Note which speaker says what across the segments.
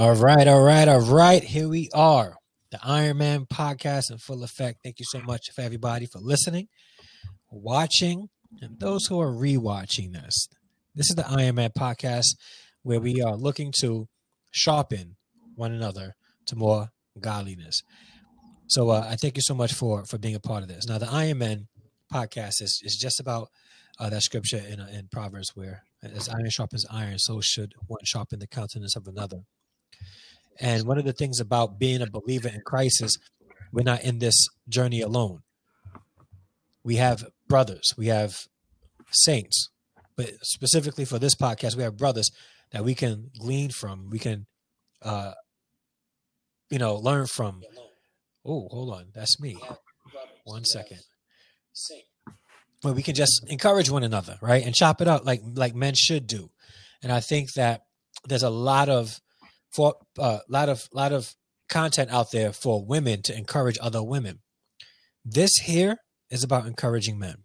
Speaker 1: All right, all right, all right. Here we are, the Iron Men podcast in full effect. Thank you so much for everybody for listening, watching, and those who are rewatching this. This is the Iron Men podcast where we are looking to sharpen one another to more godliness. So uh, I thank you so much for for being a part of this. Now, the Iron Men podcast is is just about uh, that scripture in in Proverbs where as iron sharpens iron, so should one sharpen the countenance of another. And one of the things about being a believer in Christ is we're not in this journey alone. We have brothers, we have saints, but specifically for this podcast, we have brothers that we can glean from, we can, uh, you know, learn from. Oh, hold on, that's me. One second. But we can just encourage one another, right, and chop it up like like men should do. And I think that there's a lot of for a uh, lot of lot of content out there for women to encourage other women. This here is about encouraging men.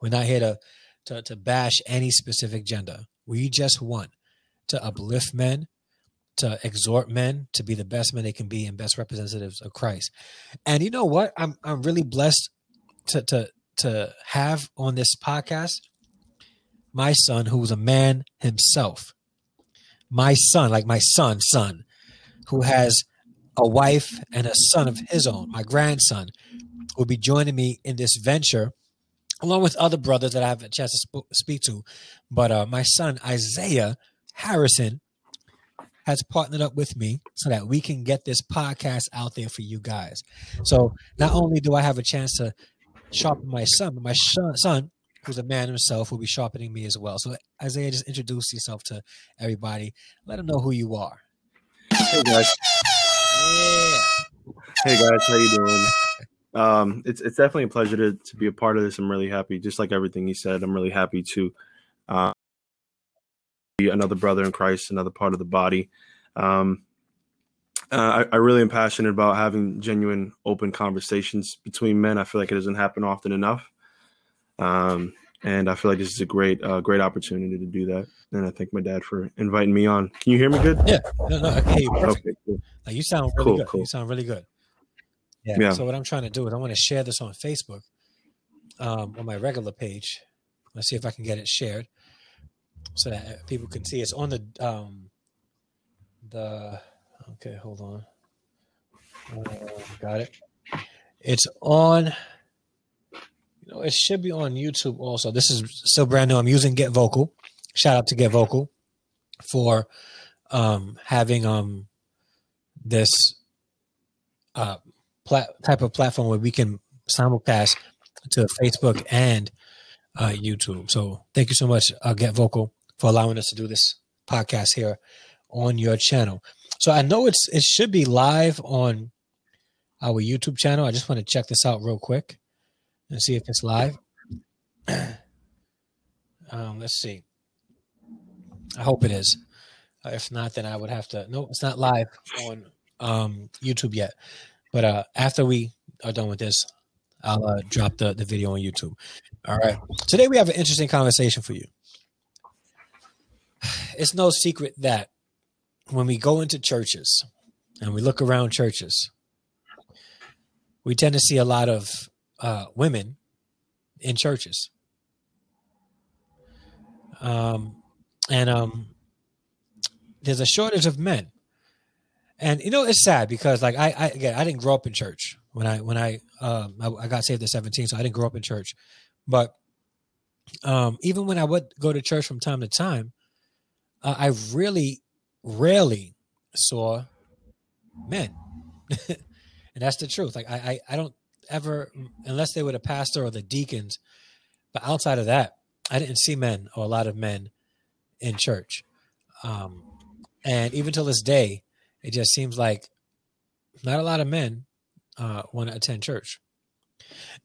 Speaker 1: We're not here to to, to bash any specific gender. We just want to uplift men, to exhort men to be the best men they can be and best representatives of Christ. And you know what? I'm I'm really blessed to to to have on this podcast my son who's a man himself my son, like my son, son, who has a wife and a son of his own, my grandson, will be joining me in this venture, along with other brothers that I have a chance to sp- speak to. But uh, my son, Isaiah Harrison, has partnered up with me so that we can get this podcast out there for you guys. So not only do I have a chance to sharpen my son, but my son who's a man himself, will be sharpening me as well. So, Isaiah, just introduce yourself to everybody. Let them know who you are.
Speaker 2: Hey guys. Yeah. Hey guys, how you doing? Um, it's it's definitely a pleasure to to be a part of this. I'm really happy, just like everything he said. I'm really happy to uh, be another brother in Christ, another part of the body. Um, uh, I, I, really am passionate about having genuine, open conversations between men. I feel like it doesn't happen often enough. Um, and I feel like this is a great, uh, great opportunity to do that. And I thank my dad for inviting me on. Can you hear me good?
Speaker 1: Yeah, no, no, I can hear you perfect. Okay, cool. Like you sound really cool, good. Cool. You sound really good. Yeah. yeah. So what I'm trying to do is I want to share this on Facebook, um, on my regular page. Let's see if I can get it shared so that people can see. It's on the um, the. Okay, hold on. Uh, got it. It's on you know, it should be on YouTube also. This is still brand new. I'm using Get Vocal. Shout out to Get Vocal for um, having um, this uh, plat- type of platform where we can simulcast to Facebook and uh, YouTube. So thank you so much, uh, Get Vocal, for allowing us to do this podcast here on your channel. So I know it's it should be live on our YouTube channel. I just want to check this out real quick and see if it's live. um, let's see. I hope it is. Uh, if not, then I would have to. No, it's not live on um, YouTube yet. But uh, after we are done with this, I'll uh, drop the, the video on YouTube. All right. Today we have an interesting conversation for you. It's no secret that when we go into churches and we look around churches, we tend to see a lot of uh, women in churches. Um, and um, there's a shortage of men. And you know it's sad because like I, I again I didn't grow up in church when I when I um I, I got saved at 17 so I didn't grow up in church but um even when I would go to church from time to time uh, I really rarely saw men and that's the truth like I, I I don't ever, unless they were the pastor or the deacons, but outside of that, I didn't see men or a lot of men in church. Um, and even till this day, it just seems like not a lot of men uh, want to attend church.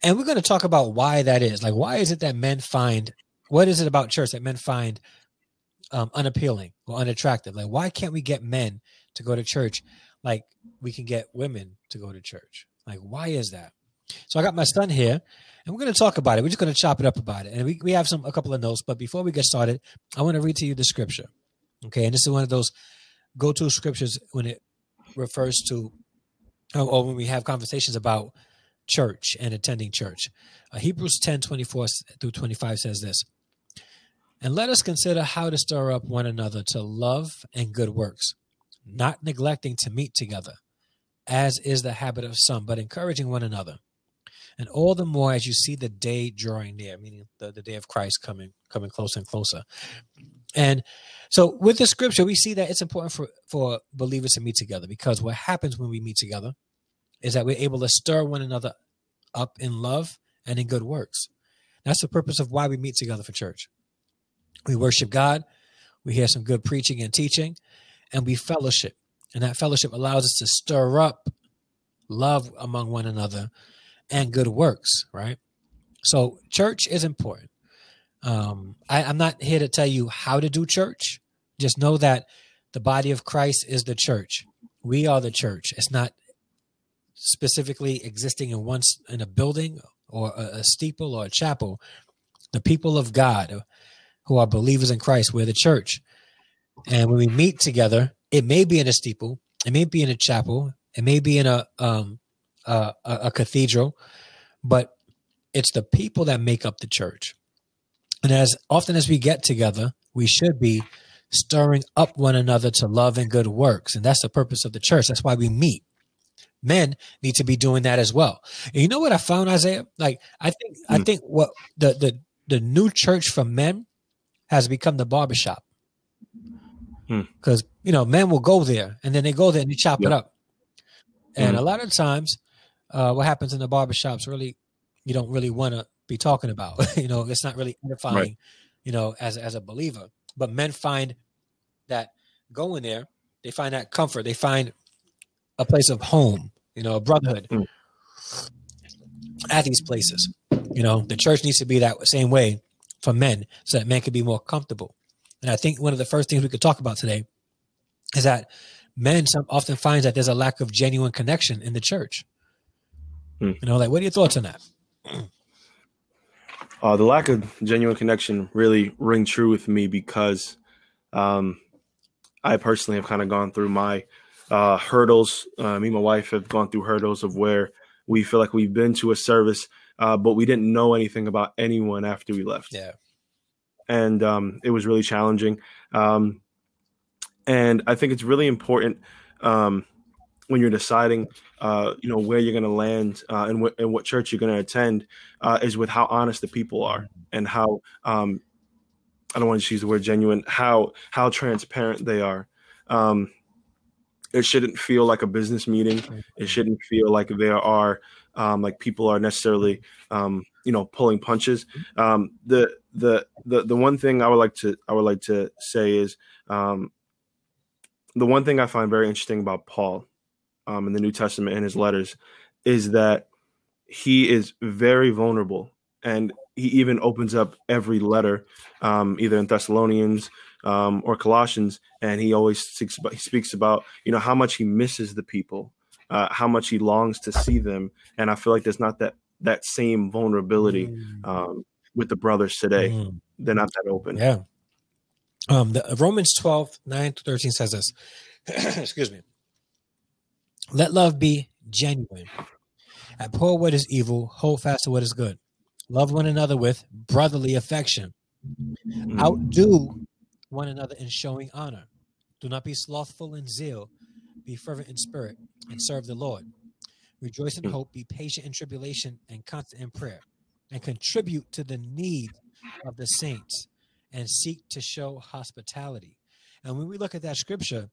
Speaker 1: And we're going to talk about why that is. Like, why is it that men find, what is it about church that men find um, unappealing or unattractive? Like, why can't we get men to go to church like we can get women to go to church? Like, why is that? So I got my son here, and we're going to talk about it. We're just going to chop it up about it, and we we have some a couple of notes. But before we get started, I want to read to you the scripture. Okay, and this is one of those go-to scriptures when it refers to, or when we have conversations about church and attending church. Uh, Hebrews 10 24 through 25 says this And let us consider how to stir up one another to love and good works, not neglecting to meet together, as is the habit of some, but encouraging one another. And all the more as you see the day drawing near, meaning the, the day of Christ coming, coming closer and closer. And so with the scripture, we see that it's important for, for believers to meet together because what happens when we meet together is that we're able to stir one another up in love and in good works. That's the purpose of why we meet together for church. We worship God, we hear some good preaching and teaching, and we fellowship. And that fellowship allows us to stir up love among one another and good works, right? So, church is important. Um, I, I'm not here to tell you how to do church. Just know that the body of Christ is the church. We are the church. It's not specifically existing in one in a building or a, a steeple or a chapel. The people of God who are believers in Christ, we're the church. And when we meet together, it may be in a steeple, it may be in a chapel, it may be in a um, a, a cathedral, but it's the people that make up the church. And as often as we get together, we should be stirring up one another to love and good works. And that's the purpose of the church. That's why we meet. Men need to be doing that as well. And you know what I found, Isaiah? Like I think mm. I hmm. think what the the the new church for men has become the barbershop. Because hmm. you know, men will go there and then they go there and they chop yep. it up. And mm. a lot of times, uh, what happens in the barbershops really you don't really want to be talking about. you know, it's not really edifying, right. you know, as as a believer. But men find that going there, they find that comfort. They find a place of home, you know, a brotherhood mm. at these places. You know, the church needs to be that same way for men so that men can be more comfortable. And I think one of the first things we could talk about today is that men often find that there's a lack of genuine connection in the church. Mm. You know, like what are your thoughts on that?
Speaker 2: Uh, the lack of genuine connection really ring true with me because um, I personally have kind of gone through my uh, hurdles. Uh, me and my wife have gone through hurdles of where we feel like we've been to a service, uh, but we didn't know anything about anyone after we left.
Speaker 1: Yeah.
Speaker 2: And um, it was really challenging. Um, and I think it's really important um, when you're deciding, uh, you know, where you're going to land uh, and, wh- and what church you're going to attend, uh, is with how honest the people are and how um, I don't want to use the word genuine, how how transparent they are. Um, it shouldn't feel like a business meeting. It shouldn't feel like there are um, like people are necessarily um, you know pulling punches. Um, the the the the one thing I would like to I would like to say is um, the one thing I find very interesting about Paul um, in the New Testament in his letters is that he is very vulnerable and he even opens up every letter, um, either in Thessalonians um, or Colossians, and he always speaks about, he speaks about you know how much he misses the people, uh, how much he longs to see them, and I feel like there's not that that same vulnerability mm. um, with the brothers today. Mm. They're not that open.
Speaker 1: Yeah. Um, the Romans 12, 9 to 13 says this. Excuse me. Let love be genuine. Abhor what is evil, hold fast to what is good. Love one another with brotherly affection. Outdo one another in showing honor. Do not be slothful in zeal, be fervent in spirit, and serve the Lord. Rejoice in hmm. hope, be patient in tribulation, and constant in prayer, and contribute to the need of the saints, and seek to show hospitality. And when we look at that scripture,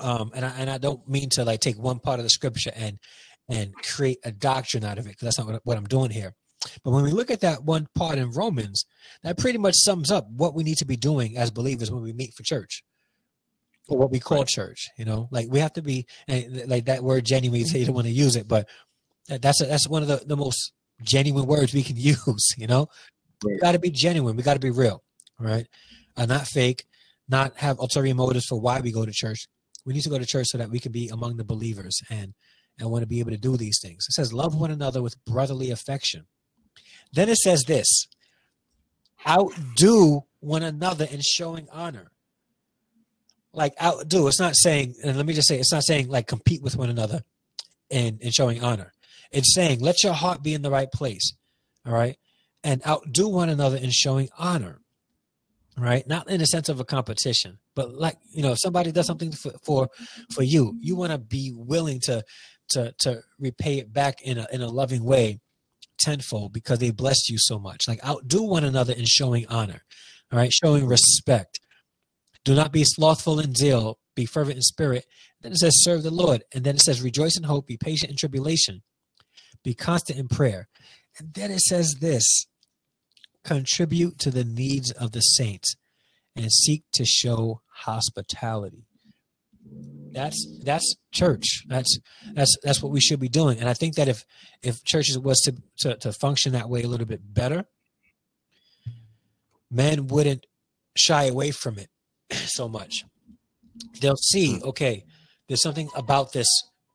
Speaker 1: um, and I, and I don't mean to like take one part of the scripture and and create a doctrine out of it because that's not what, what I'm doing here. But when we look at that one part in Romans, that pretty much sums up what we need to be doing as believers when we meet for church or what we call right. church. You know, like we have to be like that word genuine. You say you don't want to use it, but that's a, that's one of the, the most genuine words we can use. You know, right. we got to be genuine. We got to be real, right? Uh, not fake, not have ulterior motives for why we go to church. We need to go to church so that we can be among the believers and and want to be able to do these things. It says, love one another with brotherly affection. Then it says this outdo one another in showing honor. like outdo. It's not saying, and let me just say, it's not saying like compete with one another and and showing honor. It's saying let your heart be in the right place, all right, and outdo one another in showing honor, right? Not in the sense of a competition, but like you know, if somebody does something for for, for you, you want to be willing to to to repay it back in a in a loving way tenfold because they blessed you so much. Like outdo one another in showing honor, all right, showing respect. Do not be slothful in zeal, be fervent in spirit. Then it says, serve the Lord. And then it says, rejoice in hope, be patient in tribulation, be constant in prayer. And then it says this contribute to the needs of the saints and seek to show hospitality. That's that's church. That's that's that's what we should be doing. And I think that if if churches was to to, to function that way a little bit better, men wouldn't shy away from it so much. They'll see, okay, there's something about this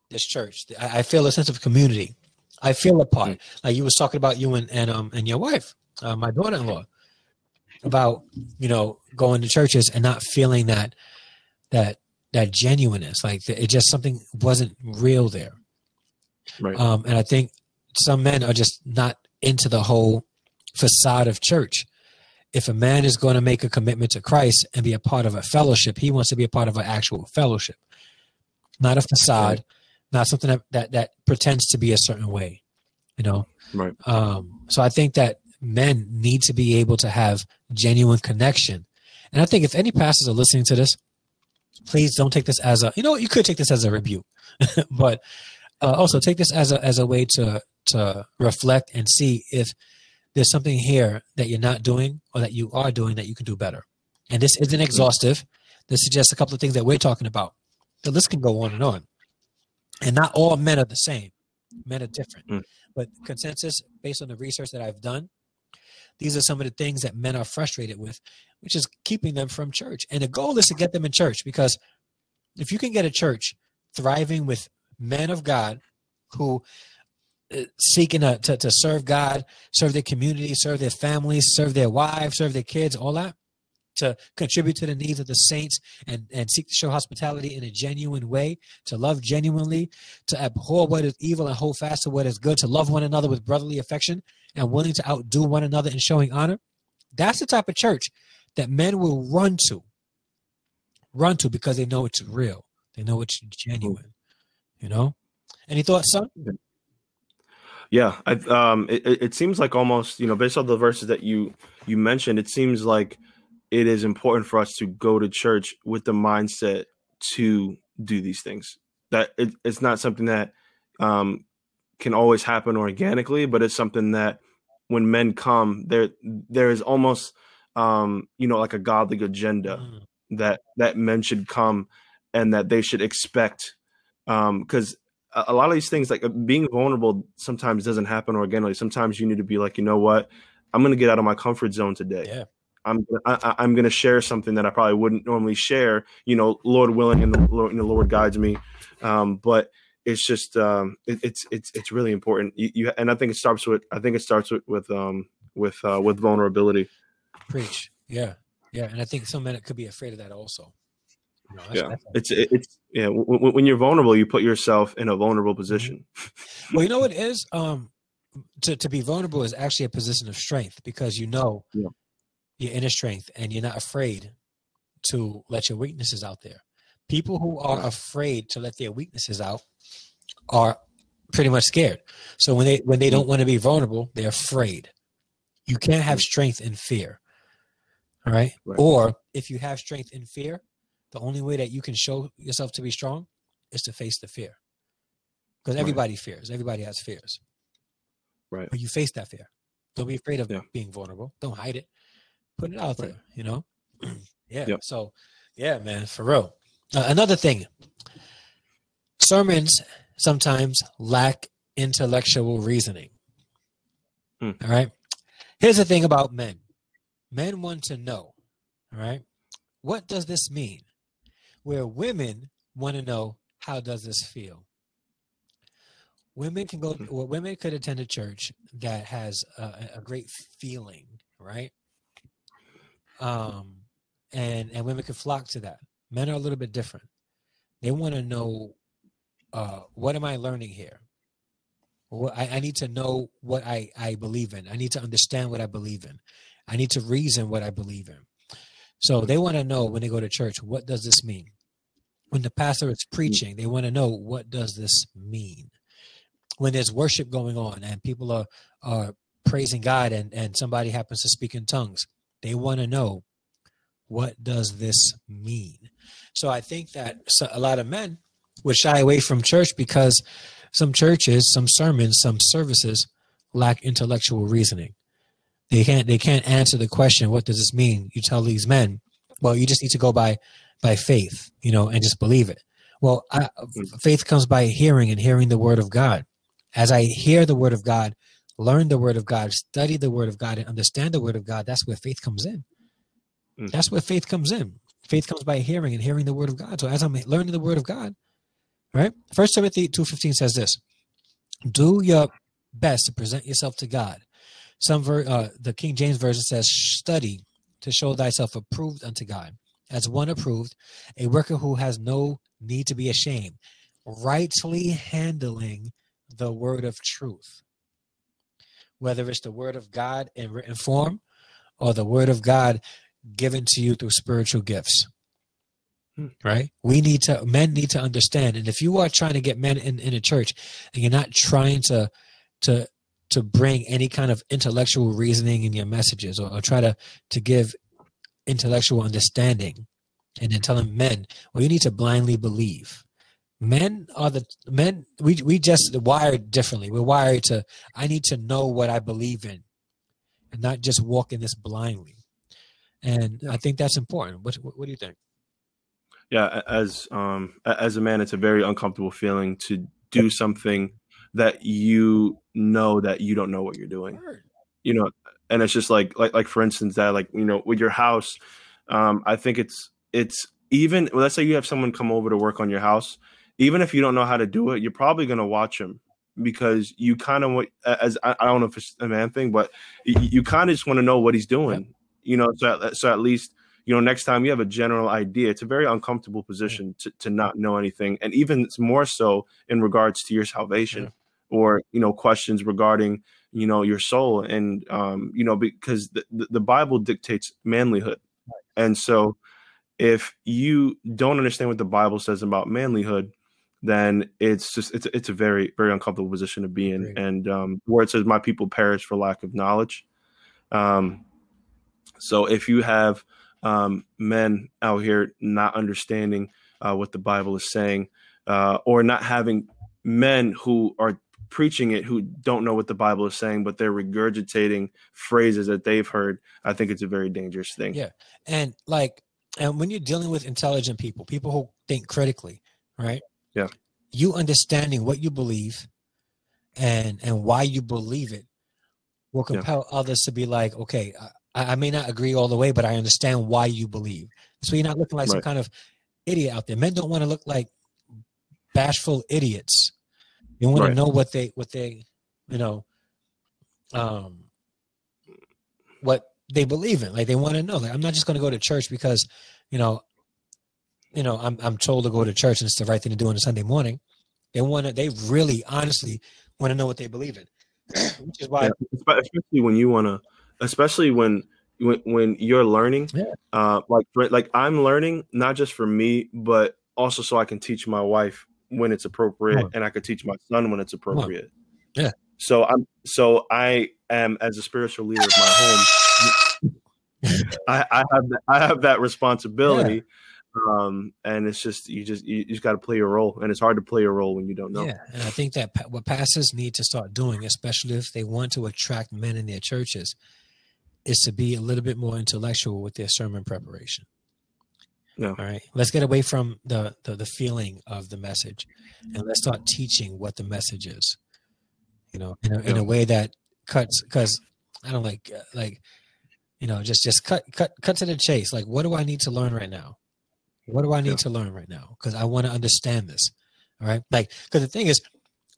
Speaker 1: this church. I, I feel a sense of community. I feel a part. Like you was talking about you and and um and your wife, uh, my daughter-in-law, about you know going to churches and not feeling that that that genuineness. Like it just something wasn't real there. Right. Um, and I think some men are just not into the whole facade of church. If a man is going to make a commitment to Christ and be a part of a fellowship, he wants to be a part of an actual fellowship, not a facade, right. not something that, that that pretends to be a certain way. You know.
Speaker 2: Right.
Speaker 1: Um, so I think that men need to be able to have genuine connection. And I think if any pastors are listening to this, please don't take this as a you know you could take this as a rebuke. But uh, also take this as a as a way to to reflect and see if there's something here that you're not doing or that you are doing that you can do better. And this isn't exhaustive. This is just a couple of things that we're talking about. The list can go on and on. And not all men are the same. Men are different. Mm. but consensus based on the research that i've done these are some of the things that men are frustrated with, which is keeping them from church. And the goal is to get them in church because if you can get a church thriving with men of God who uh, seeking to, to, to serve God, serve their community, serve their families, serve their wives, serve their kids, all that, to contribute to the needs of the saints and, and seek to show hospitality in a genuine way, to love genuinely, to abhor what is evil and hold fast to what is good, to love one another with brotherly affection and willing to outdo one another in showing honor. That's the type of church that men will run to. Run to because they know it's real. They know it's genuine. You know? Any thoughts, son?
Speaker 2: Yeah, I, um, it, it seems like almost you know based on the verses that you you mentioned, it seems like it is important for us to go to church with the mindset to do these things. That it, it's not something that um, can always happen organically, but it's something that when men come, there there is almost um, you know like a godly agenda mm. that that men should come and that they should expect because um, a, a lot of these things like being vulnerable sometimes doesn't happen organically. Sometimes you need to be like, you know what, I'm going to get out of my comfort zone today.
Speaker 1: Yeah.
Speaker 2: I'm I, I'm going to share something that I probably wouldn't normally share. You know, Lord willing, and the Lord, and the Lord guides me. Um, but it's just um, it, it's it's it's really important. You, you, and I think it starts with I think it starts with with um, with uh, with vulnerability.
Speaker 1: Preach, yeah, yeah, and I think some men could be afraid of that also.
Speaker 2: You know, yeah, it's it's yeah. When, when, you're vulnerable, you put yourself in a vulnerable position.
Speaker 1: well, you know what it is. Um, to to be vulnerable is actually a position of strength because you know yeah your inner strength and you're not afraid to let your weaknesses out there. People who are afraid to let their weaknesses out are pretty much scared. So when they when they don't want to be vulnerable, they're afraid. You can't have strength in fear. All right? right? Or if you have strength in fear, the only way that you can show yourself to be strong is to face the fear. Because everybody right. fears. Everybody has fears.
Speaker 2: Right.
Speaker 1: But you face that fear. Don't be afraid of yeah. being vulnerable. Don't hide it put it out right. there, you know? yeah. Yep. So, yeah, man, for real. Uh, another thing sermons sometimes lack intellectual reasoning. Hmm. All right. Here's the thing about men men want to know, all right, what does this mean? Where women want to know, how does this feel? Women can go, hmm. well, women could attend a church that has a, a great feeling, right? um, and and women could flock to that. Men are a little bit different. They want to know uh, what am I learning here? What, I, I need to know what I, I believe in. I need to understand what I believe in. I need to reason what I believe in. So they want to know when they go to church, what does this mean? When the pastor is preaching, they want to know what does this mean? When there's worship going on and people are, are praising God and, and somebody happens to speak in tongues, they want to know what does this mean? So I think that a lot of men would shy away from church because some churches, some sermons, some services lack intellectual reasoning. They can't they can't answer the question, what does this mean? You tell these men, well, you just need to go by by faith, you know, and just believe it. Well, I, faith comes by hearing and hearing the word of God. As I hear the word of God, learn the word of God, study the word of God, and understand the word of God, that's where faith comes in. Mm. That's where faith comes in. Faith comes by hearing and hearing the word of God. So as I'm learning the word of God, right? First Timothy 2.15 says this, do your best to present yourself to God. Some ver- uh, the King James version says, study to show thyself approved unto God, as one approved, a worker who has no need to be ashamed, rightly handling the word of truth. Whether it's the word of God in written form or the word of God given to you through spiritual gifts. Hmm. Right? We need to, men need to understand. And if you are trying to get men in, in a church and you're not trying to, to, to bring any kind of intellectual reasoning in your messages or, or try to, to give intellectual understanding and then telling men, well, you need to blindly believe. Men are the men, we, we just wired differently. We're wired to, I need to know what I believe in and not just walk in this blindly and I think that's important. What, what, what do you think?
Speaker 2: Yeah, as um as a man, it's a very uncomfortable feeling to do something that you know that you don't know what you're doing. You know, and it's just like like like for instance that like you know with your house, um, I think it's it's even well, let's say you have someone come over to work on your house, even if you don't know how to do it, you're probably gonna watch them because you kind of want as I, I, don't know if it's a man thing, but you, you kind of just want to know what he's doing you know so at, so at least you know next time you have a general idea it's a very uncomfortable position to, to not know anything. And even more so in regards to your salvation yeah. or you know questions regarding you know your soul. And um you know because the, the bible dictates manlyhood. And so if you don't understand what the bible says about manlyhood then it's just it's it's a very very uncomfortable position to be in. And um where it says my people perish for lack of knowledge. Um so if you have um, men out here not understanding uh, what the Bible is saying, uh, or not having men who are preaching it who don't know what the Bible is saying, but they're regurgitating phrases that they've heard, I think it's a very dangerous thing.
Speaker 1: Yeah. And like, and when you're dealing with intelligent people, people who think critically, right?
Speaker 2: Yeah.
Speaker 1: You understanding what you believe and and why you believe it will compel yeah. others to be like, okay, I, I, may not agree all the way, but I understand why you believe. So you're not looking like right. some kind of idiot out there. Men don't want to look like bashful idiots. You want right. to know what they what they you know um what they believe in. Like they want to know. Like I'm not just going to go to church because you know you know I'm I'm told to go to church and it's the right thing to do on a Sunday morning. They want to. They really, honestly, want to know what they believe in, which is why,
Speaker 2: yeah, especially when you want to especially when when, when you're learning. Yeah. Uh, like like I'm learning not just for me, but also so I can teach my wife when it's appropriate, and I could teach my son when it's appropriate.
Speaker 1: Yeah.
Speaker 2: So I'm so I am as a spiritual leader of my home. I, I have that, I have that responsibility. Yeah. Um, and it's just you just you, you just got to play your role, and it's hard to play a role when you don't know.
Speaker 1: Yeah, and I think that what pastors need to start doing, especially if they want to attract men in their churches, is to be a little bit more intellectual with their sermon preparation. All right. Let's get away from the, the, the feeling of the message, and let's start teaching what the message is. You know, in a, in a way that cuts because I don't like uh, like you know just just cut cut cut to the chase. Like, what do I need to learn right now? What do I need yeah. to learn right now? Because I want to understand this. All right. Like, because the thing is,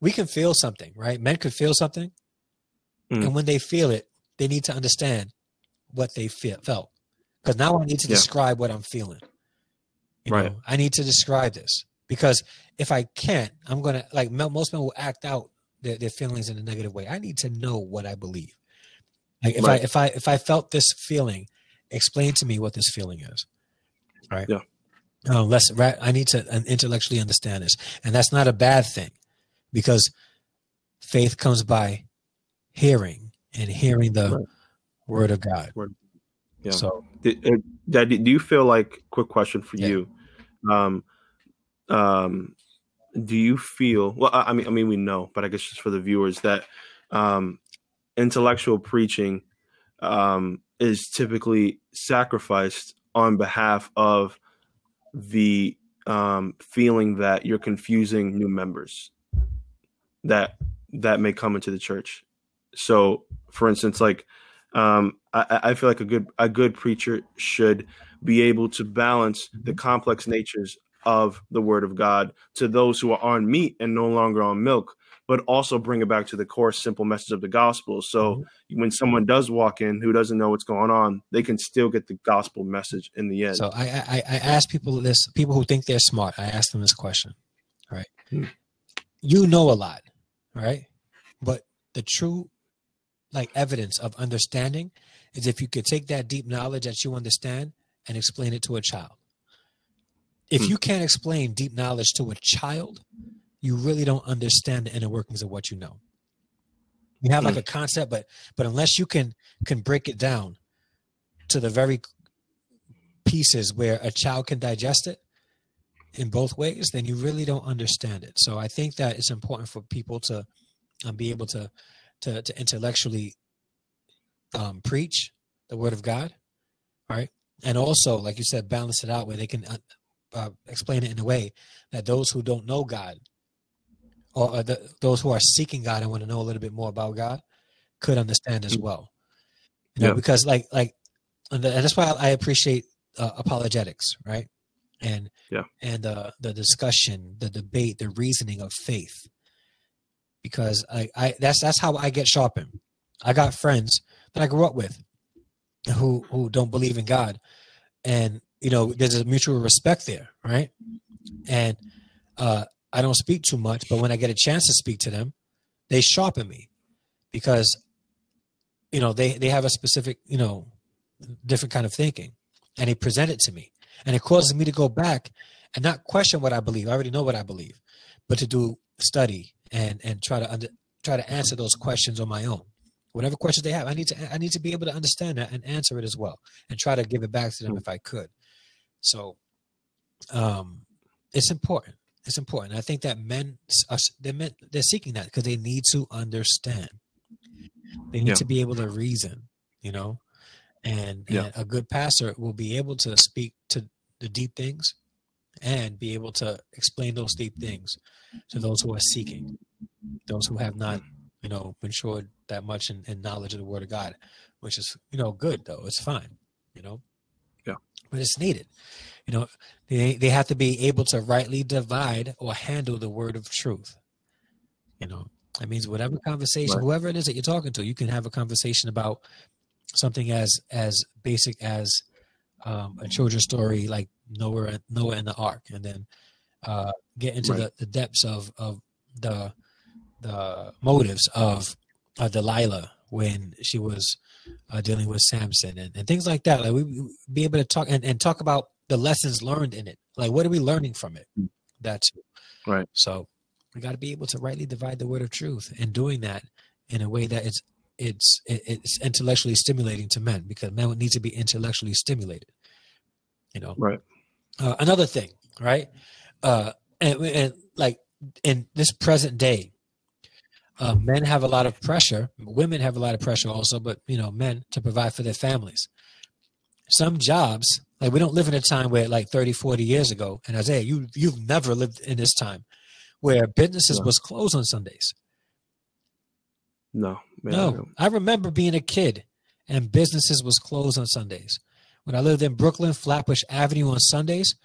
Speaker 1: we can feel something, right? Men could feel something, mm. and when they feel it, they need to understand what they feel, felt. Because now I need to yeah. describe what I'm feeling. You
Speaker 2: right.
Speaker 1: know, I need to describe this because if I can't, I'm gonna like most men will act out their, their feelings in a negative way. I need to know what I believe. Like if right. I if I if I felt this feeling, explain to me what this feeling is. Right.
Speaker 2: Yeah.
Speaker 1: Um, let's. I need to intellectually understand this, and that's not a bad thing, because faith comes by hearing and hearing the right. word of God. Word.
Speaker 2: Yeah. So, do, do you feel like? Quick question for yeah. you. Um, um, do you feel? Well, I mean, I mean, we know, but I guess just for the viewers that um, intellectual preaching um, is typically sacrificed on behalf of the um, feeling that you're confusing new members that that may come into the church. So, for instance, like um, I, I feel like a good a good preacher should be able to balance the complex natures of the Word of God to those who are on meat and no longer on milk, but also bring it back to the core simple message of the gospel. So mm-hmm. when someone does walk in who doesn't know what's going on, they can still get the gospel message in the end.
Speaker 1: So I I, I ask people this people who think they're smart, I ask them this question. Right. Hmm. You know a lot, right? But the true like evidence of understanding is if you could take that deep knowledge that you understand and explain it to a child. If hmm. you can't explain deep knowledge to a child, you really don't understand the inner workings of what you know. You have like mm. a concept, but but unless you can can break it down to the very pieces where a child can digest it in both ways, then you really don't understand it. So I think that it's important for people to um, be able to to, to intellectually um, preach the word of God, right? And also, like you said, balance it out where they can uh, uh, explain it in a way that those who don't know God or the, those who are seeking God and want to know a little bit more about God could understand as well. You know, yeah. because like like, and, that's why I appreciate uh, apologetics, right? And
Speaker 2: yeah,
Speaker 1: and uh, the discussion, the debate, the reasoning of faith, because I, I that's that's how I get sharpened. I got friends that I grew up with who who don't believe in God, and you know there's a mutual respect there, right? And uh, I don't speak too much, but when I get a chance to speak to them, they sharpen me because you know they they have a specific you know different kind of thinking, and they present it to me, and it causes me to go back and not question what I believe. I already know what I believe, but to do study and and try to under, try to answer those questions on my own. Whatever questions they have, I need to I need to be able to understand that and answer it as well, and try to give it back to them if I could. So, um, it's important it's important. I think that men are they're meant, they're seeking that because they need to understand. They need yeah. to be able to reason, you know, and, yeah. and a good pastor will be able to speak to the deep things and be able to explain those deep things to those who are seeking, those who have not, you know, matured that much in, in knowledge of the Word of God, which is, you know, good though. It's fine, you know.
Speaker 2: Yeah.
Speaker 1: But it's needed. You know, they, they have to be able to rightly divide or handle the word of truth. You know, that means whatever conversation, right. whoever it is that you're talking to, you can have a conversation about something as as basic as um, a children's story like Noah Noah and the Ark, and then uh, get into right. the, the depths of of the the motives of uh, Delilah when she was uh, dealing with Samson and, and things like that. Like we, we be able to talk and, and talk about the lessons learned in it. Like, what are we learning from it? Hmm. That's
Speaker 2: right.
Speaker 1: So we got to be able to rightly divide the word of truth, and doing that in a way that it's it's it's intellectually stimulating to men because men need to be intellectually stimulated. You know,
Speaker 2: right.
Speaker 1: Uh, another thing, right? Uh, and, and like in this present day, uh, men have a lot of pressure. Women have a lot of pressure also, but you know, men to provide for their families. Some jobs like we don't live in a time where like 30, 40 years ago, and Isaiah, you you've never lived in this time where businesses no. was closed on Sundays.
Speaker 2: No,
Speaker 1: man, no. I, I remember being a kid and businesses was closed on Sundays. When I lived in Brooklyn, Flatbush Avenue on Sundays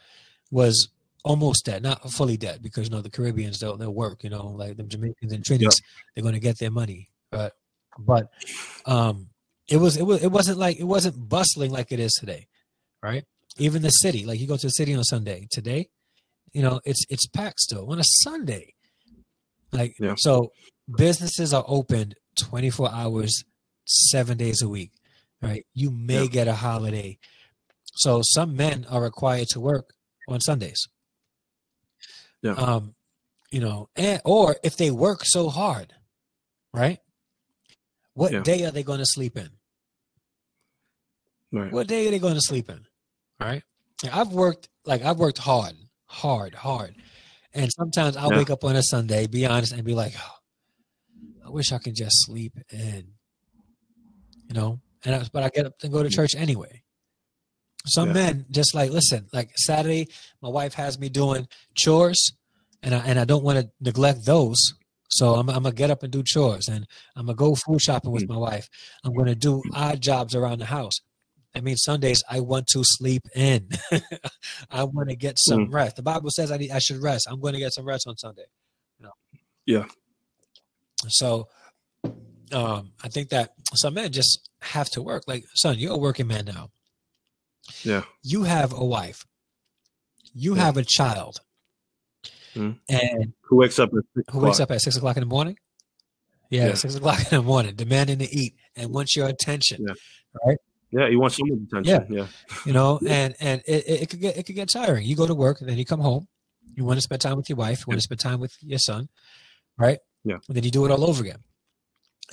Speaker 1: was almost dead, not fully dead, because you know the Caribbeans they'll they'll work, you know, like the Jamaicans and Trinidad, yep. they're going to get their money, but but um, it was it was it wasn't like it wasn't bustling like it is today right? Even the city, like you go to the city on Sunday. Today, you know, it's it's packed still on a Sunday. Like
Speaker 2: Yeah.
Speaker 1: so businesses are open 24 hours, seven days a week. Right. You may
Speaker 2: Yeah.
Speaker 1: get a holiday. So some men are required to work on Sundays.
Speaker 2: Yeah.
Speaker 1: Um, you know, and or if they work so hard, right? What
Speaker 2: Yeah.
Speaker 1: day are they going to sleep in?
Speaker 2: Right.
Speaker 1: What day are they going to sleep in? Right? Yeah, I've worked like I've worked hard, hard, hard, and sometimes I'll
Speaker 2: Yeah.
Speaker 1: wake up on a Sunday, be honest, and be like, oh, I wish I could just sleep in. You know, and I, but I get up and go to church anyway. Some
Speaker 2: Yeah.
Speaker 1: men just like listen. Like Saturday, my wife has me doing chores, and I and I don't want to neglect those. So I'm, I'm gonna get up and do chores, and I'm gonna go food shopping with
Speaker 2: Mm.
Speaker 1: my wife. I'm gonna do odd jobs around the house. That means Sundays I want to sleep in. I want to get some
Speaker 2: Mm.
Speaker 1: rest. The Bible says I need I should rest. I'm going to get some rest on Sunday. You know?
Speaker 2: Yeah.
Speaker 1: So, um, I think that some men just have to work. Like, son, you're a working man now.
Speaker 2: Yeah.
Speaker 1: You have a wife. You
Speaker 2: Yeah.
Speaker 1: have a child.
Speaker 2: Mm.
Speaker 1: And
Speaker 2: Who wakes up at six
Speaker 1: who wakes
Speaker 2: o'clock?
Speaker 1: up at six o'clock in the morning? Yeah,
Speaker 2: Yeah.
Speaker 1: six o'clock in the morning, demanding to eat and wants your attention.
Speaker 2: Yeah. Right? Yeah, you want someone's attention. Yeah.
Speaker 1: You know, and and it, it, it could get it could get tiring. You go to work and then you come home. You want to spend time with your wife. You want to spend time with your son, right?
Speaker 2: Yeah.
Speaker 1: And then you do it all over again.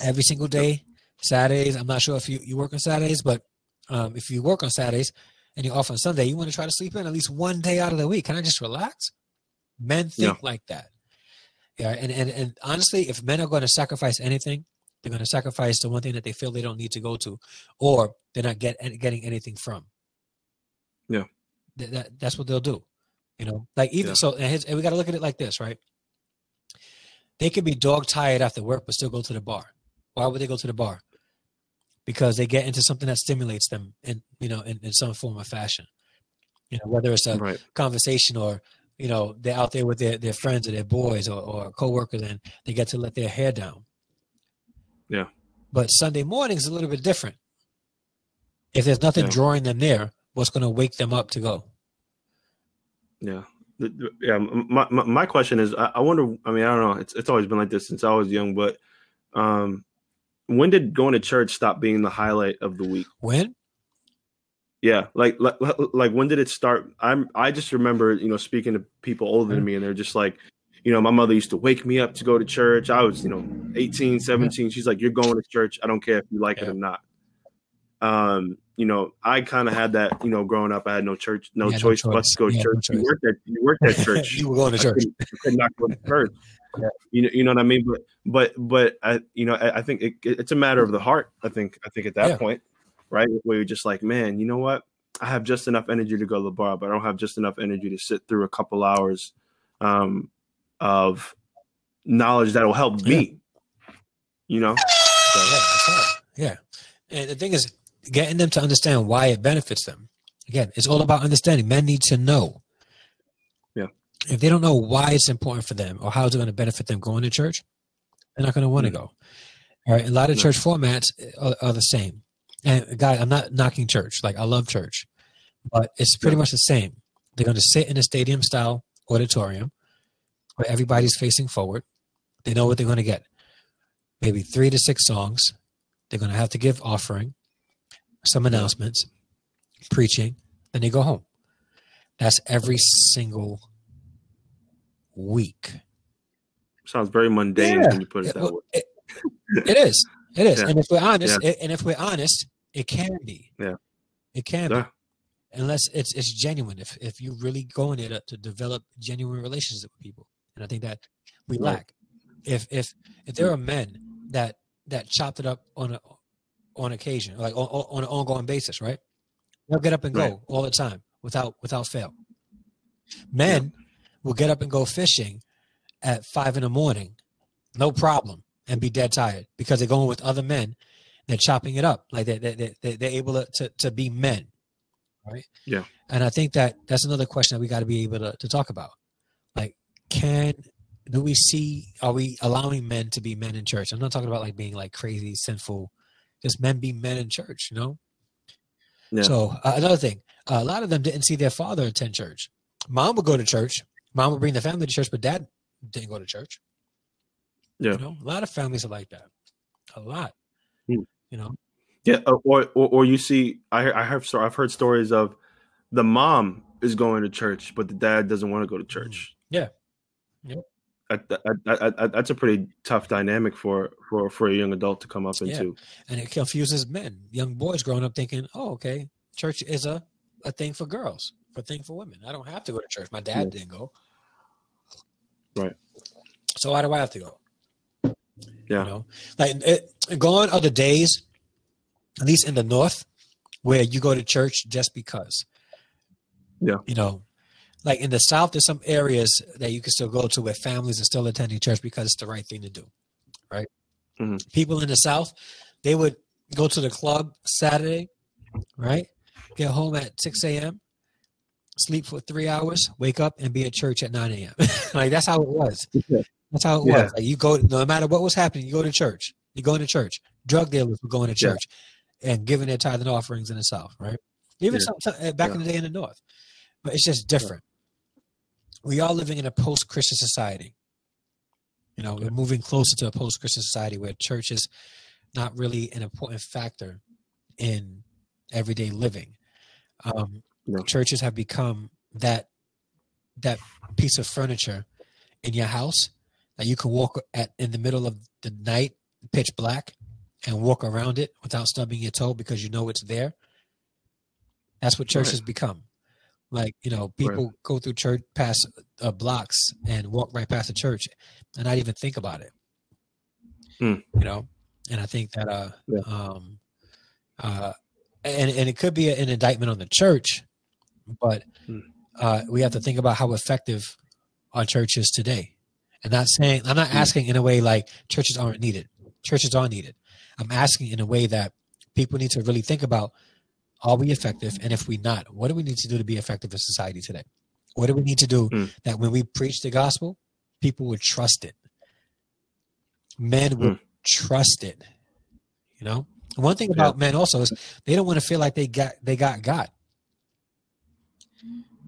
Speaker 1: Every single day, Saturdays. I'm not sure if you, you work on Saturdays, but um, if you work on Saturdays and you're off on Sunday, you want to try to sleep in at least one day out of the week. Can I just relax? Men think like that. Yeah, and, and and honestly, if men are going to sacrifice anything, they're going to sacrifice the one thing that they feel they don't need to go to, or they're not get getting anything from.
Speaker 2: Yeah.
Speaker 1: Th- that, that's what they'll do. You know, like even
Speaker 2: Yeah.
Speaker 1: so, and, his, and we got to look at it like this, right? They could be dog tired after work, but still go to the bar. Why would they go to the bar? Because they get into something that stimulates them in you know in, in some form or fashion. You know, whether it's a
Speaker 2: Right.
Speaker 1: conversation or you know they're out there with their, their friends or their boys or, or co-workers and they get to let their hair down
Speaker 2: Yeah.
Speaker 1: but sunday morning is a little bit different if there's nothing
Speaker 2: Yeah.
Speaker 1: drawing them there what's going to wake them up to go
Speaker 2: Yeah. Yeah. My, my, my question is, I, I wonder, I mean, I don't know. It's, it's always been like this since I was young, but um, when did going to church stop being the highlight of the week?
Speaker 1: when
Speaker 2: Yeah. Like, like, like when did it start? I'm, I just remember, you know, speaking to people older than me and they're just like, you know, my mother used to wake me up to go to church. I was, you know, 18, 17. She's like, you're going to church. I don't care if you like it or not. Um, you know, I kind of had that, you know, growing up, I had no church, no
Speaker 1: had no
Speaker 2: choice but to go to
Speaker 1: had no
Speaker 2: church. you
Speaker 1: choice.
Speaker 2: worked at, you worked at church.
Speaker 1: you were going to
Speaker 2: I
Speaker 1: church
Speaker 2: couldn't, I could not go to church.
Speaker 1: Yeah.
Speaker 2: You know, you know what I mean. But but but I, you know, I, I think it, it's a matter of the heart. I think I think at that
Speaker 1: Yeah.
Speaker 2: point, right, where you're just like, man, you know what? I have just enough energy to go to the bar, but I don't have just enough energy to sit through a couple hours um, of knowledge that will help me. You know, So,
Speaker 1: yeah, yeah and the thing is getting them to understand why it benefits them again it's all about understanding men need to know
Speaker 2: Yeah.
Speaker 1: If they don't know why it's important for them or how it's going to benefit them going to church they're not going to want to
Speaker 2: Mm.
Speaker 1: go. All right a lot of
Speaker 2: No.
Speaker 1: church formats uh, are, are the same. And guy i'm not knocking church like i love church but it's pretty much the same. They're going to sit in a stadium style auditorium where everybody's facing forward. They know what they're going to get. Maybe three to six songs. They're going to have to give offering some hmm. announcements preaching then they go home. That's every single week
Speaker 2: sounds very mundane
Speaker 1: Yeah.
Speaker 2: when you put it
Speaker 1: it,
Speaker 2: that way.
Speaker 1: it- it is. It is.
Speaker 2: Yeah.
Speaker 1: and if we're honest it, and if we're honest it can be.
Speaker 2: Yeah.
Speaker 1: it can
Speaker 2: Yeah.
Speaker 1: be unless it's it's genuine. If if you really go in there to, develop genuine relationships with people. And i think that we
Speaker 2: Right.
Speaker 1: lack. If if if there are men that that chopped it up on a on occasion like on, on an ongoing basis right? They'll get up and go all the time without without fail. Men will get up and go fishing at five in the morning no problem and be dead tired because they're going with other men they're chopping it up like they, they, they, they're able to, to, to be men right
Speaker 2: Yeah.
Speaker 1: and i think that that's another question that we got to be able to, to talk about like can do we see are we allowing men to be men in church i'm not talking about like being like crazy sinful just men be men in church you know Yeah. So uh, another thing, uh, a lot of them didn't see their father attend church. Mom would go to church. Mom would bring the family to church, but dad didn't go to church.
Speaker 2: Yeah.
Speaker 1: You know, a lot of families are like that. A lot. Hmm. You know.
Speaker 2: Yeah, uh, or, or or you see, I I have I've heard stories of the mom is going to church, but the dad doesn't want to go to church.
Speaker 1: Yeah. Yeah.
Speaker 2: I, I, I, that's a pretty tough dynamic for, for, for a young adult to come up yeah. into.
Speaker 1: And it confuses men, young boys growing up thinking, oh, okay, church is a, a thing for girls, a thing for women. I don't have to go to church. My dad yeah. didn't go.
Speaker 2: Right.
Speaker 1: So why do I have to go?
Speaker 2: Yeah.
Speaker 1: You know, like it, gone are the days, at least in the North, where you go to church just because.
Speaker 2: Yeah.
Speaker 1: You know, like in the South, there's some areas that you can still go to where families are still attending church because it's the right thing to do. Right.
Speaker 2: Mm-hmm.
Speaker 1: People in the South, they would go to the club Saturday, right? Get home at 6 a.m., sleep for three hours, wake up and be at church at 9 a.m. like that's how it was. That's how it yeah. was. Like you go, no matter what was happening, you go to church. You go to church. Drug dealers were going to church yeah. and giving their tithing offerings in the South, right? Even yeah. some, uh, back in the day in the North. But it's just different. We are living in a post-Christian society. You know, we're moving closer to a post-Christian society where church is not really an important factor in everyday living. Um, no. Churches have become that that piece of furniture in your house that you can walk at in the middle of the night, pitch black, and walk around it without stubbing your toe because you know it's there. That's what church right. has become. Like you know, people right. go through church past uh, blocks and walk right past the church, and not even think about it.
Speaker 2: Mm.
Speaker 1: You know, and I think that uh, yeah. um, uh, and and it could be an indictment on the church, but mm. uh, we have to think about how effective our church is today. And not saying I'm not hmm. asking in a way like churches aren't needed. Churches are needed. I'm asking in a way that people need to really think about are we effective? And if we're not, what do we need to do to be effective in society today? What do we need to do mm. that when we preach the gospel, people would trust it? Men would mm. trust it. You know? One thing about yeah. men also is they don't want to feel like they got they got God.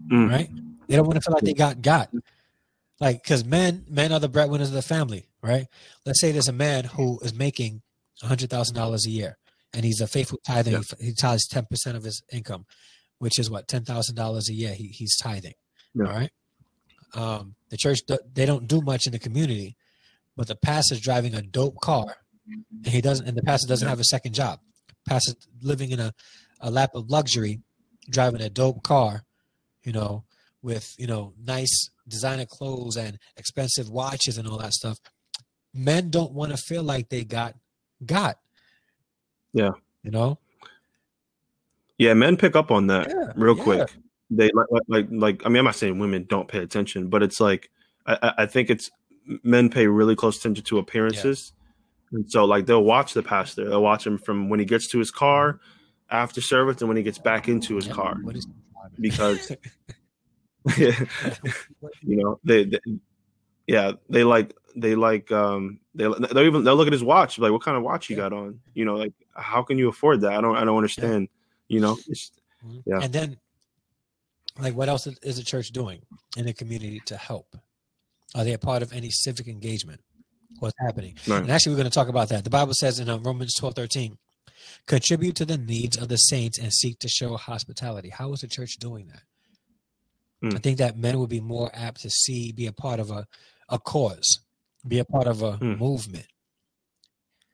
Speaker 1: Mm. Right? They don't want to feel like they got God. Like, because men, men are the breadwinners of the family, right? Let's say there's a man who is making hundred thousand dollars a year and he's a faithful tither. Yeah. He, he tithes ten percent of his income, which is what ten thousand dollars a year. He, he's tithing. Yeah. All right. Um, the church they don't do much in the community, but the pastor's driving a dope car, and he doesn't. And the pastor doesn't yeah. have a second job. Pastor living in a, a lap of luxury, driving a dope car, you know, with you know nice designer clothes and expensive watches and all that stuff. Men don't want to feel like they got got
Speaker 2: yeah.
Speaker 1: You know?
Speaker 2: Yeah, men pick up on that yeah, real yeah. quick. They like, like, like, I mean, I'm not saying women don't pay attention, but it's like, I, I think it's men pay really close attention to appearances. Yeah. And so, like, they'll watch the pastor. They'll watch him from when he gets to his car after service and when he gets back into his car. Because, you know, they, they, yeah, they like, they like, um, they they'll even they'll look at his watch like what kind of watch you got on? You know like how can you afford that? I don't i don't understand yeah. you know?
Speaker 1: Mm-hmm. yeah. And then like what else is the church doing in the community to help? Are they a part of any civic engagement? What's happening? Right. and actually we're going to talk about that. The bible says in uh, romans 12 13 contribute to the needs of the saints and seek to show hospitality how is the church doing that mm. i think that men would be more apt to see be a part of a, a cause be a part of a hmm. movement.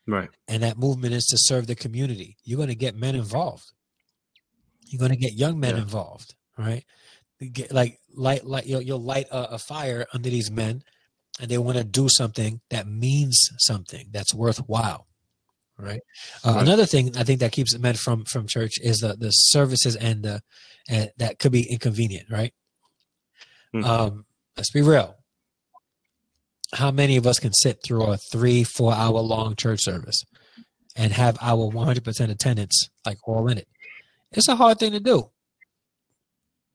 Speaker 2: Right.
Speaker 1: And that movement is to serve the community. You're going to get men involved. You're going to get young men yeah. involved, right? get like light, light. You'll, you'll light a, a fire under these men, and they want to do something that means something that's worthwhile, right? Uh, right. Another thing I think that keeps men from from church is the the services and the and that could be inconvenient, right? Mm-hmm. Um, let's be real how many of us can sit through a three, four hour long church service and have our 100% attendance like all in it? It's a hard thing to do.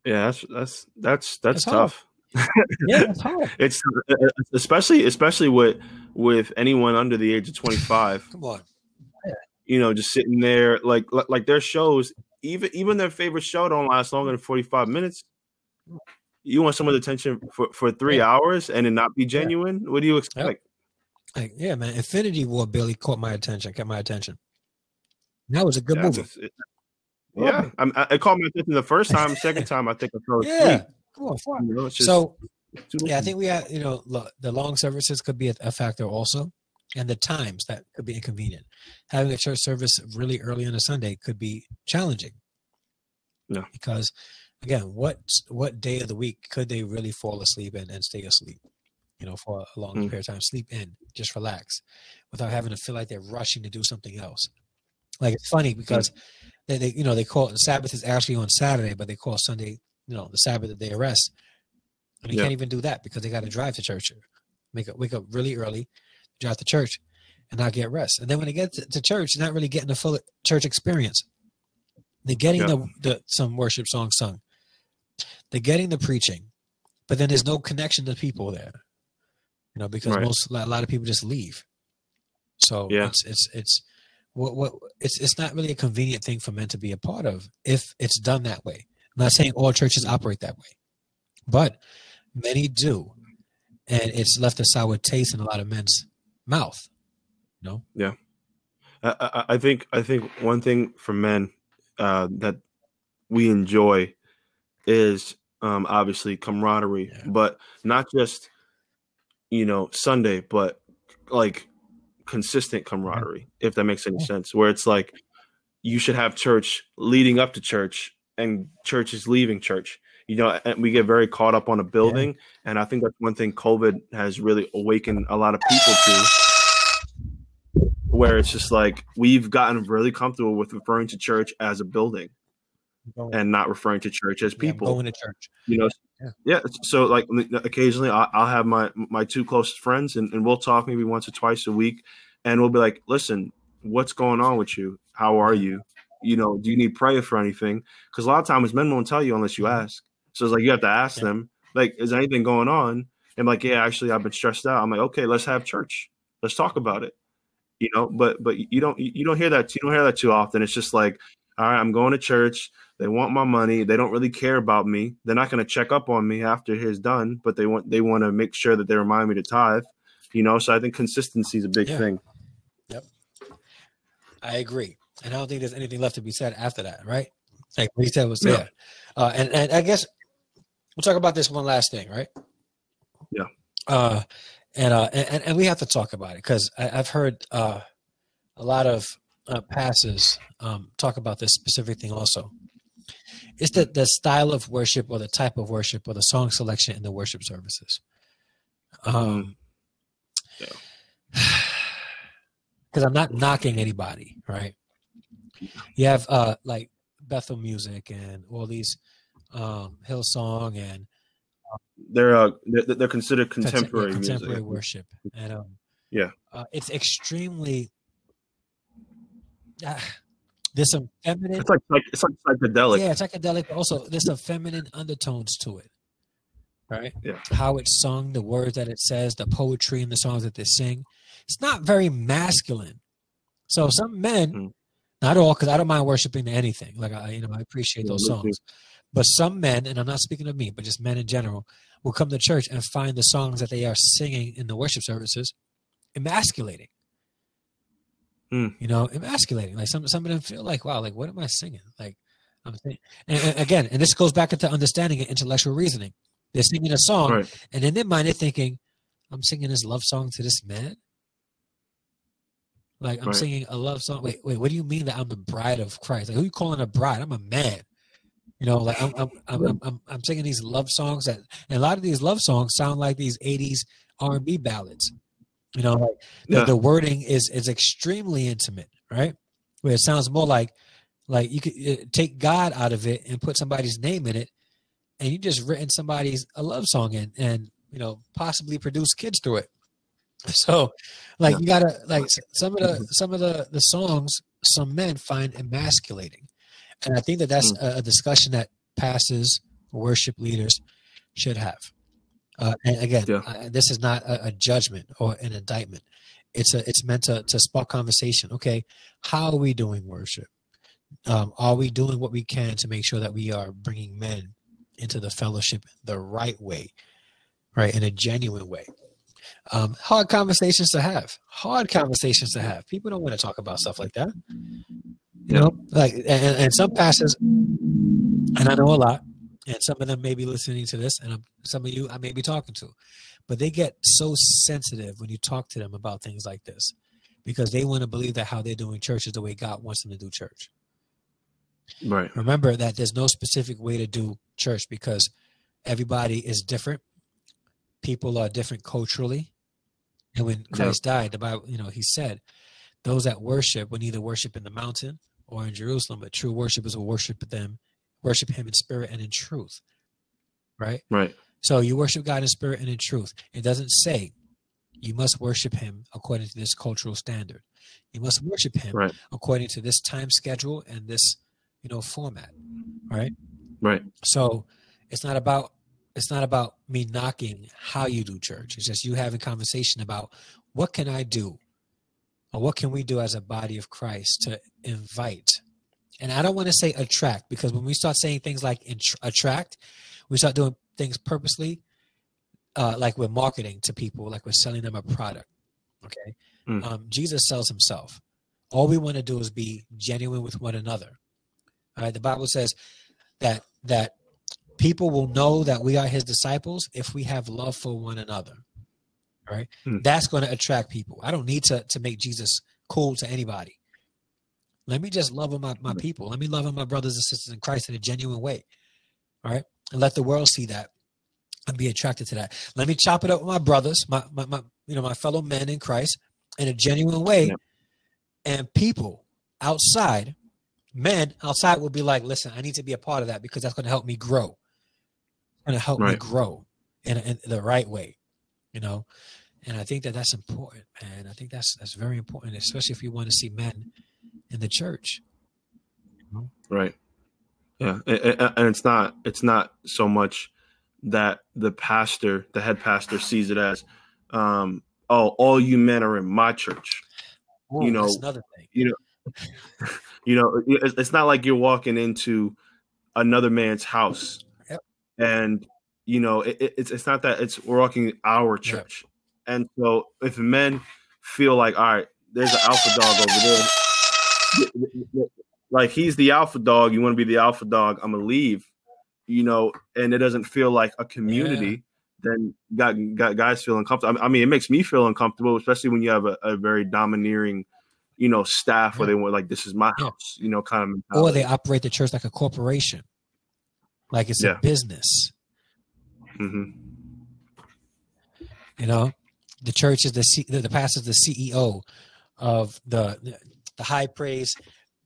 Speaker 2: Yeah, that's that's that's that's tough.
Speaker 1: yeah, it's hard.
Speaker 2: it's especially especially with with anyone under the age of 25.
Speaker 1: Come on.
Speaker 2: You know, just sitting there like like their shows even even their favorite show don't last longer than 45 minutes. You want someone's attention for, for three yeah. hours and it not be genuine? Yeah. What do you expect? Yep.
Speaker 1: Like, yeah, man. Infinity War Billy caught my attention, kept my attention. That was a good yeah, movie. It,
Speaker 2: yeah, I'm, I caught my attention the first time. Second time, I think I fell asleep. Yeah, come
Speaker 1: on, you know, so yeah, I think we have you know the long services could be a, a factor also, and the times that could be inconvenient. Having a church service really early on a Sunday could be challenging.
Speaker 2: Yeah,
Speaker 1: because again, what what day of the week could they really fall asleep and, and stay asleep? You know, for a long mm. period of time, sleep in, just relax, without having to feel like they're rushing to do something else. Like it's funny because mm. they, they you know they call it, Sabbath is actually on Saturday, but they call Sunday you know the Sabbath the day of rest. And you yeah. can't even do that because they got to drive to church, make up, wake up really early, drive to church, and not get rest. And then when they get to, to church, not really getting the full church experience. They're getting yeah. the, the some worship songs sung. They're getting the preaching, but then there's no connection to people there. You know, because right. most a lot of people just leave. So yeah. it's it's it's what what it's it's not really a convenient thing for men to be a part of if it's done that way. I'm not saying all churches operate that way, but many do, and it's left a sour taste in a lot of men's mouth. No.
Speaker 2: Yeah, I, I think I think one thing for men uh, that we enjoy is um, obviously camaraderie, yeah. but not just you know Sunday, but like consistent camaraderie, if that makes any sense. Where it's like you should have church leading up to church and church is leaving church. You know, and we get very caught up on a building, and I think that's one thing COVID has really awakened a lot of people to, where it's just like we've gotten really comfortable with referring to church as a building, and not referring to church as people.
Speaker 1: Yeah, going to church,
Speaker 2: you know. Yeah. yeah. So like occasionally, I'll have my my two closest friends, and, and we'll talk maybe once or twice a week, and we'll be like, "Listen, what's going on with you? How are you? you know, do you need prayer for anything? Because a lot of times men won't tell you unless you mm-hmm. ask. So it's like you have to ask yeah. them, like, is anything going on? And like, yeah, actually, I've been stressed out. I'm like, okay, let's have church. Let's talk about it. You know, but but you don't you don't hear that you don't hear that too often. It's just like, all right, I'm going to church. They want my money. They don't really care about me. They're not going to check up on me after it's done, but they want they want to make sure that they remind me to tithe. You know, so I think consistency is a big yeah. thing.
Speaker 1: Yep, I agree. And I don't think there's anything left to be said after that, right? Like what he said was there. Yeah. Uh, and, and I guess we'll talk about this one last thing, right?
Speaker 2: Yeah.
Speaker 1: Uh, and, uh, and, and we have to talk about it because I've heard uh, a lot of uh, passes um, talk about this specific thing also. It's the, the style of worship or the type of worship or the song selection in the worship services. Um, because yeah. I'm not knocking anybody, right? you have uh like Bethel music and all these um Hillsong and
Speaker 2: um, they're uh they're, they're considered contemporary
Speaker 1: contemporary worship. And um
Speaker 2: yeah.
Speaker 1: uh, it's extremely uh, there's some feminine
Speaker 2: it's like, like it's like psychedelic.
Speaker 1: Yeah it's psychedelic also there's some feminine undertones to it right?
Speaker 2: Yeah.
Speaker 1: How it's sung the words that it says the poetry in the songs that they sing. It's not very masculine. So some men mm. Not all, because I don't mind worshiping anything. Like I, you know, I appreciate those songs. But some men, and I'm not speaking of me, but just men in general, will come to church and find the songs that they are singing in the worship services emasculating.
Speaker 2: Mm.
Speaker 1: You know, emasculating. Like some some of them feel like, wow, like what am I singing? Like I'm saying, and, and again, and this goes back into understanding and intellectual reasoning. They're singing a song, right. and in their mind, they're thinking, "I'm singing this love song to this man." Like I'm right. singing a love song. Wait, wait, what do you mean that I'm the bride of Christ? Like who you calling a bride? I'm a man. You know, like I'm I'm I'm, I'm, I'm singing these love songs that, and a lot of these love songs sound like these '80s R&B ballads. You know, like yeah. the, the wording is is extremely intimate, right? Where it sounds more like like you could uh, take God out of it and put somebody's name in it, and you just written somebody's a love song in, and you know possibly produce kids through it. So, like, yeah. you gotta like some of the mm-hmm. some of the the songs some men find emasculating, and I think that that's mm. a, discussion that pastors, worship leaders should have. Uh, and again, yeah. uh, this is not a, a, judgment or an indictment. It's a it's meant to to spark conversation. Okay, how are we doing worship? um, are we doing what we can to make sure that we are bringing men into the fellowship the right way, right, in a genuine way? Um, hard conversations to have. Hard conversations to have. People don't want to talk about stuff like that. You know, like and, and some pastors, and I know a lot, and some of them may be listening to this, and I'm, some of you I may be talking to, but they get so sensitive when you talk to them about things like this because they want to believe that how they're doing church is the way God wants them to do church.
Speaker 2: Right.
Speaker 1: Remember that there's no specific way to do church because everybody is different. People are different culturally. And when Christ yep. died, the Bible, you know, he said, those that worship will either worship in the mountain or in Jerusalem, but true worshipers will worship them, worship him in spirit and in truth. Right?
Speaker 2: Right.
Speaker 1: So you worship God in spirit and in truth. It doesn't say you must worship him according to this cultural standard. You must worship him
Speaker 2: right.
Speaker 1: according to this time schedule and this, you know, format. Right?
Speaker 2: Right.
Speaker 1: So it's not about it's not about me knocking how you do church. It's just you having a conversation about what can I do or what can we do as a body of Christ to invite. And I don't want to say attract because when we start saying things like attract, we start doing things purposely, uh, like we're marketing to people, like we're selling them a product. Okay. Mm. Um, Jesus sells himself. All we want to do is be genuine with one another. All right. The Bible says that that people will know that we are his disciples if we have love for one another. Right. Mm. That's going to attract people. I don't need to to make Jesus cool to anybody. Let me just love my, my hmm. people. Let me love my brothers and sisters in Christ in a genuine way. All right. And let the world see that and be attracted to that. Let me chop it up with my brothers, my, my, my you know, my fellow men in Christ in a genuine way. Yeah. And people outside, men outside will be like, listen, I need to be a part of that because that's going to help me grow. It's going to help right. me grow in, in the right way, you know? And I think that that's important, man. I think that's, that's very important, especially if you want to see men in the church.
Speaker 2: Right. Yeah. And it's not, it's not so much, that the pastor, the head pastor, sees it as, um, oh, all you men are in my church.
Speaker 1: You know, another thing.
Speaker 2: You know, you know, it's, it's, not like you're walking into another man's house,
Speaker 1: yep.
Speaker 2: and you know, it, it's it's not that it's we're walking our church, yep. And so if men feel like, all right, there's an alpha dog over there, like he's the alpha dog, you want to be the alpha dog, I'm gonna leave you know, and it doesn't feel like a community, yeah. then got, got guys feel uncomfortable. I mean, it makes me feel uncomfortable, especially when you have a, a very domineering, you know, staff yeah. where they want like, this is my house, you know, kind of.
Speaker 1: Mentality. Or they operate the church like a corporation, like it's a business.
Speaker 2: Mm-hmm.
Speaker 1: You know, the church is the C, the, pastor is the CEO of the the high praise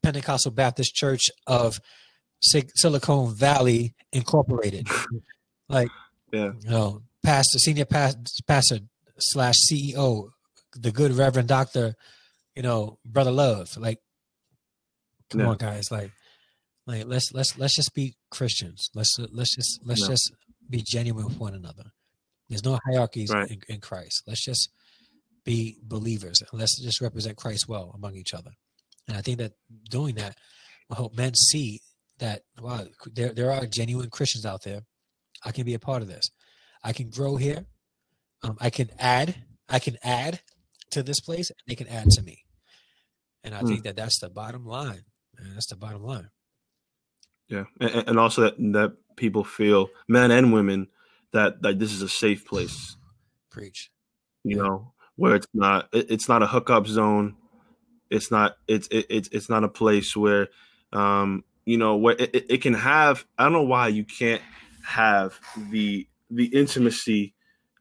Speaker 1: Pentecostal Baptist Church of Silicon Valley Incorporated. like,
Speaker 2: yeah,
Speaker 1: you know, pastor, senior pastor, pastor slash CEO, the good Reverend Doctor, you know, Brother Love. Like, come yeah. on, guys. Like, like let's let's let's just be Christians. Let's let's just let's yeah. just be genuine with one another. There's no hierarchies right. in, in Christ. Let's just be believers and let's just represent Christ well among each other. And I think that doing that will help men see that wow, there there are genuine Christians out there. I can be a part of this. I can grow here. Um, I can add. I can add to this place, and they can add to me. And I hmm. think that that's the bottom line. Man, that's the bottom line.
Speaker 2: Yeah, and, and also that that people feel, men and women, that that this is a safe place.
Speaker 1: Preach.
Speaker 2: You yeah. know, where it's not it, it's not a hookup zone. It's not it's it, it's it's not a place where um you know what it, it, can have i don't know why you can't have the the intimacy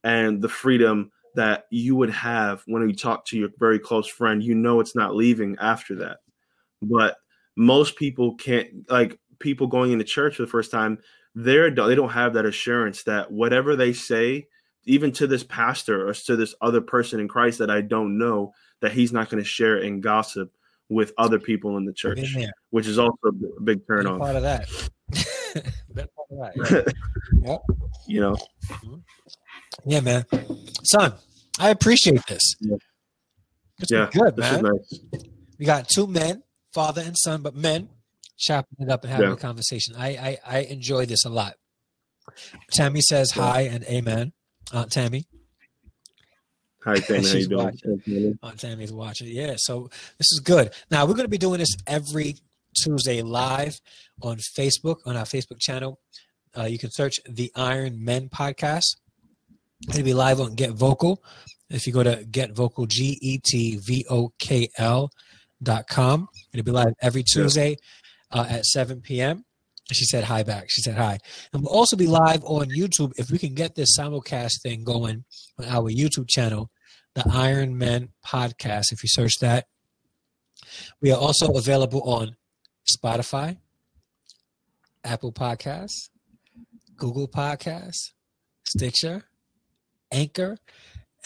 Speaker 2: and the freedom that you would have when you talk to your very close friend you know it's not leaving after that but most people can't like people going into church for the first time they're they don't have that assurance that whatever they say even to this pastor or to this other person in christ that i don't know that he's not going to share and gossip with other people in the church, which is also a big turn on.
Speaker 1: Part of that. part of that. Yeah.
Speaker 2: You know.
Speaker 1: Mm-hmm. Yeah, man. Son, I appreciate this.
Speaker 2: Yeah.
Speaker 1: It's yeah, good, man. Nice. We got two men, father and son, but men chopping it up and having yeah. a conversation. I, I I enjoy this a lot. Tammy says hi and amen. Aunt Tammy.
Speaker 2: Hi, Tammy. How you doing?
Speaker 1: Aunt Tammy's watching. Yeah, so this is good. Now we're going to be doing this every Tuesday live on Facebook on our Facebook channel. Uh, you can search the Iron Men podcast. It'll be live on Get Vokl. If you go to Get Vokl, G E T V O K L dot com, it'll be live every Tuesday uh, at 7 p.m. She said hi back. She said hi. And we'll also be live on YouTube if we can get this simulcast thing going on our YouTube channel, the Iron Men Podcast. If you search that, we are also available on Spotify, Apple Podcasts, Google Podcasts, Stitcher, Anchor,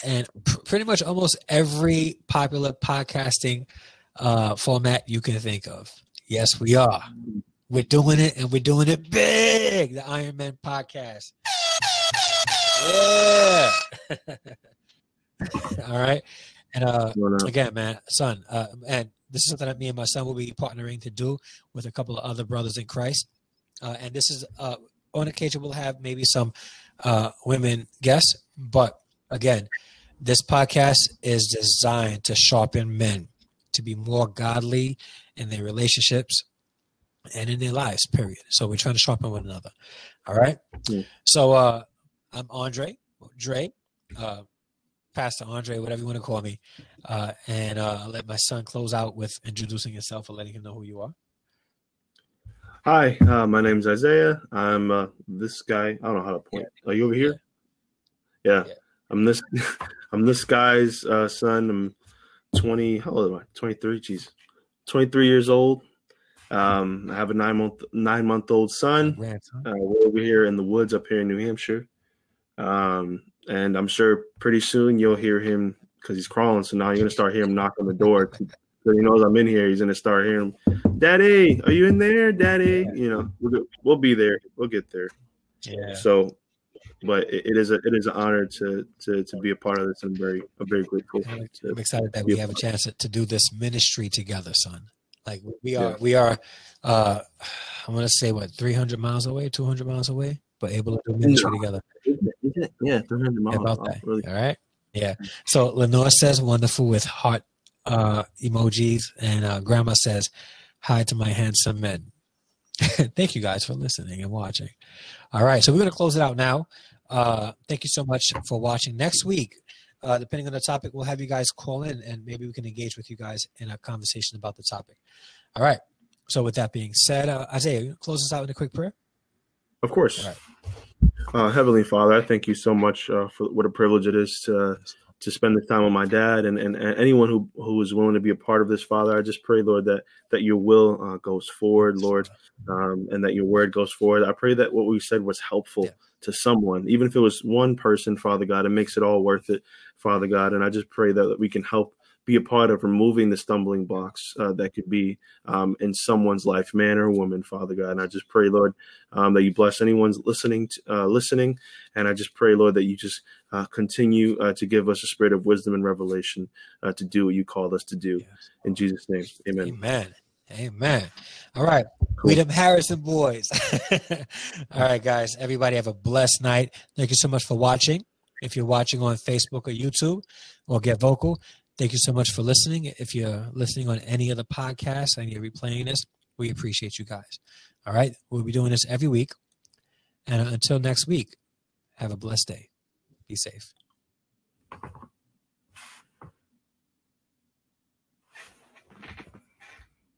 Speaker 1: and pr- pretty much almost every popular podcasting uh, format you can think of. Yes, we are. We're doing it, and we're doing it big. The Iron Men podcast. Yeah. All right. And uh, again, man, son, uh, and this is something that me and my son will be partnering to do with a couple of other brothers in Christ. Uh, and this is uh, on occasion we'll have maybe some uh, women guests, but again, this podcast is designed to sharpen men to be more godly in their relationships and in their lives. Period. So we're trying to sharpen one another. All right. Yeah. So uh, I'm Andre Dre. Uh, Pastor Andre, whatever you want to call me. Uh, and uh, I'll let my son close out with introducing himself and letting him know who you are.
Speaker 2: Hi, uh, my name's Isaiah. I'm uh, this guy. I don't know how to point. Yeah. Are you over here? Yeah. yeah. I'm this. I'm this guy's uh, son. I'm 20. How old am I? 23. Jeez, 23 years old. Um, I have a nine month nine month old son. Uh, we're over here in the woods up here in New Hampshire. Um, and I'm sure pretty soon you'll hear him because he's crawling. So now you're gonna start hearing him knock on the door. So he knows I'm in here. He's gonna start hearing, "Daddy, are you in there, Daddy?" You know, we'll, we'll be there. We'll get there. Yeah. So, but it, it is a it is an honor to to to be a part of this. I'm very I'm very grateful.
Speaker 1: I'm excited that we have a chance to, to do this ministry together, son. Like we are yeah. we are. uh I'm gonna say what 300 miles away, 200 miles away, but able to do ministry no. together.
Speaker 2: Yeah, 300 miles.
Speaker 1: about that. Really. All right. Yeah. So Lenore says wonderful with heart uh, emojis, and uh, Grandma says hi to my handsome men. thank you guys for listening and watching. All right, so we're going to close it out now. Uh, thank you so much for watching. Next week, uh, depending on the topic, we'll have you guys call in and maybe we can engage with you guys in a conversation about the topic. All right. So, with that being said, uh, Isaiah, close us out with a quick prayer.
Speaker 2: Of course. Uh, Heavenly Father, I thank you so much uh, for what a privilege it is to to spend this time with my dad and, and, and, anyone who, who is willing to be a part of this, Father. I just pray, Lord, that that your will uh, goes forward, Lord, um, and that your word goes forward. I pray that what we said was helpful yeah. to someone, even if it was one person, Father God. It makes it all worth it, Father God. And I just pray that, that we can help be a part of removing the stumbling blocks uh, that could be um, in someone's life, man or woman, Father God. And I just pray, Lord, um, that you bless anyone's listening, to, uh, listening, and I just pray, Lord, that you just uh, continue uh, to give us a spirit of wisdom and revelation uh, to do what you called us to do. Yes. In Jesus' name, Amen.
Speaker 1: Amen. Amen. All right. Cool. We them Harrison boys. All right, guys. Everybody have a blessed night. Thank you so much for watching. If you're watching on Facebook or YouTube or Get Vokl, Thank you so much for listening. If you're listening on any of the podcasts and you're replaying this, we appreciate you guys. All right. We'll be doing this every week. And until next week, have a blessed day. Be safe.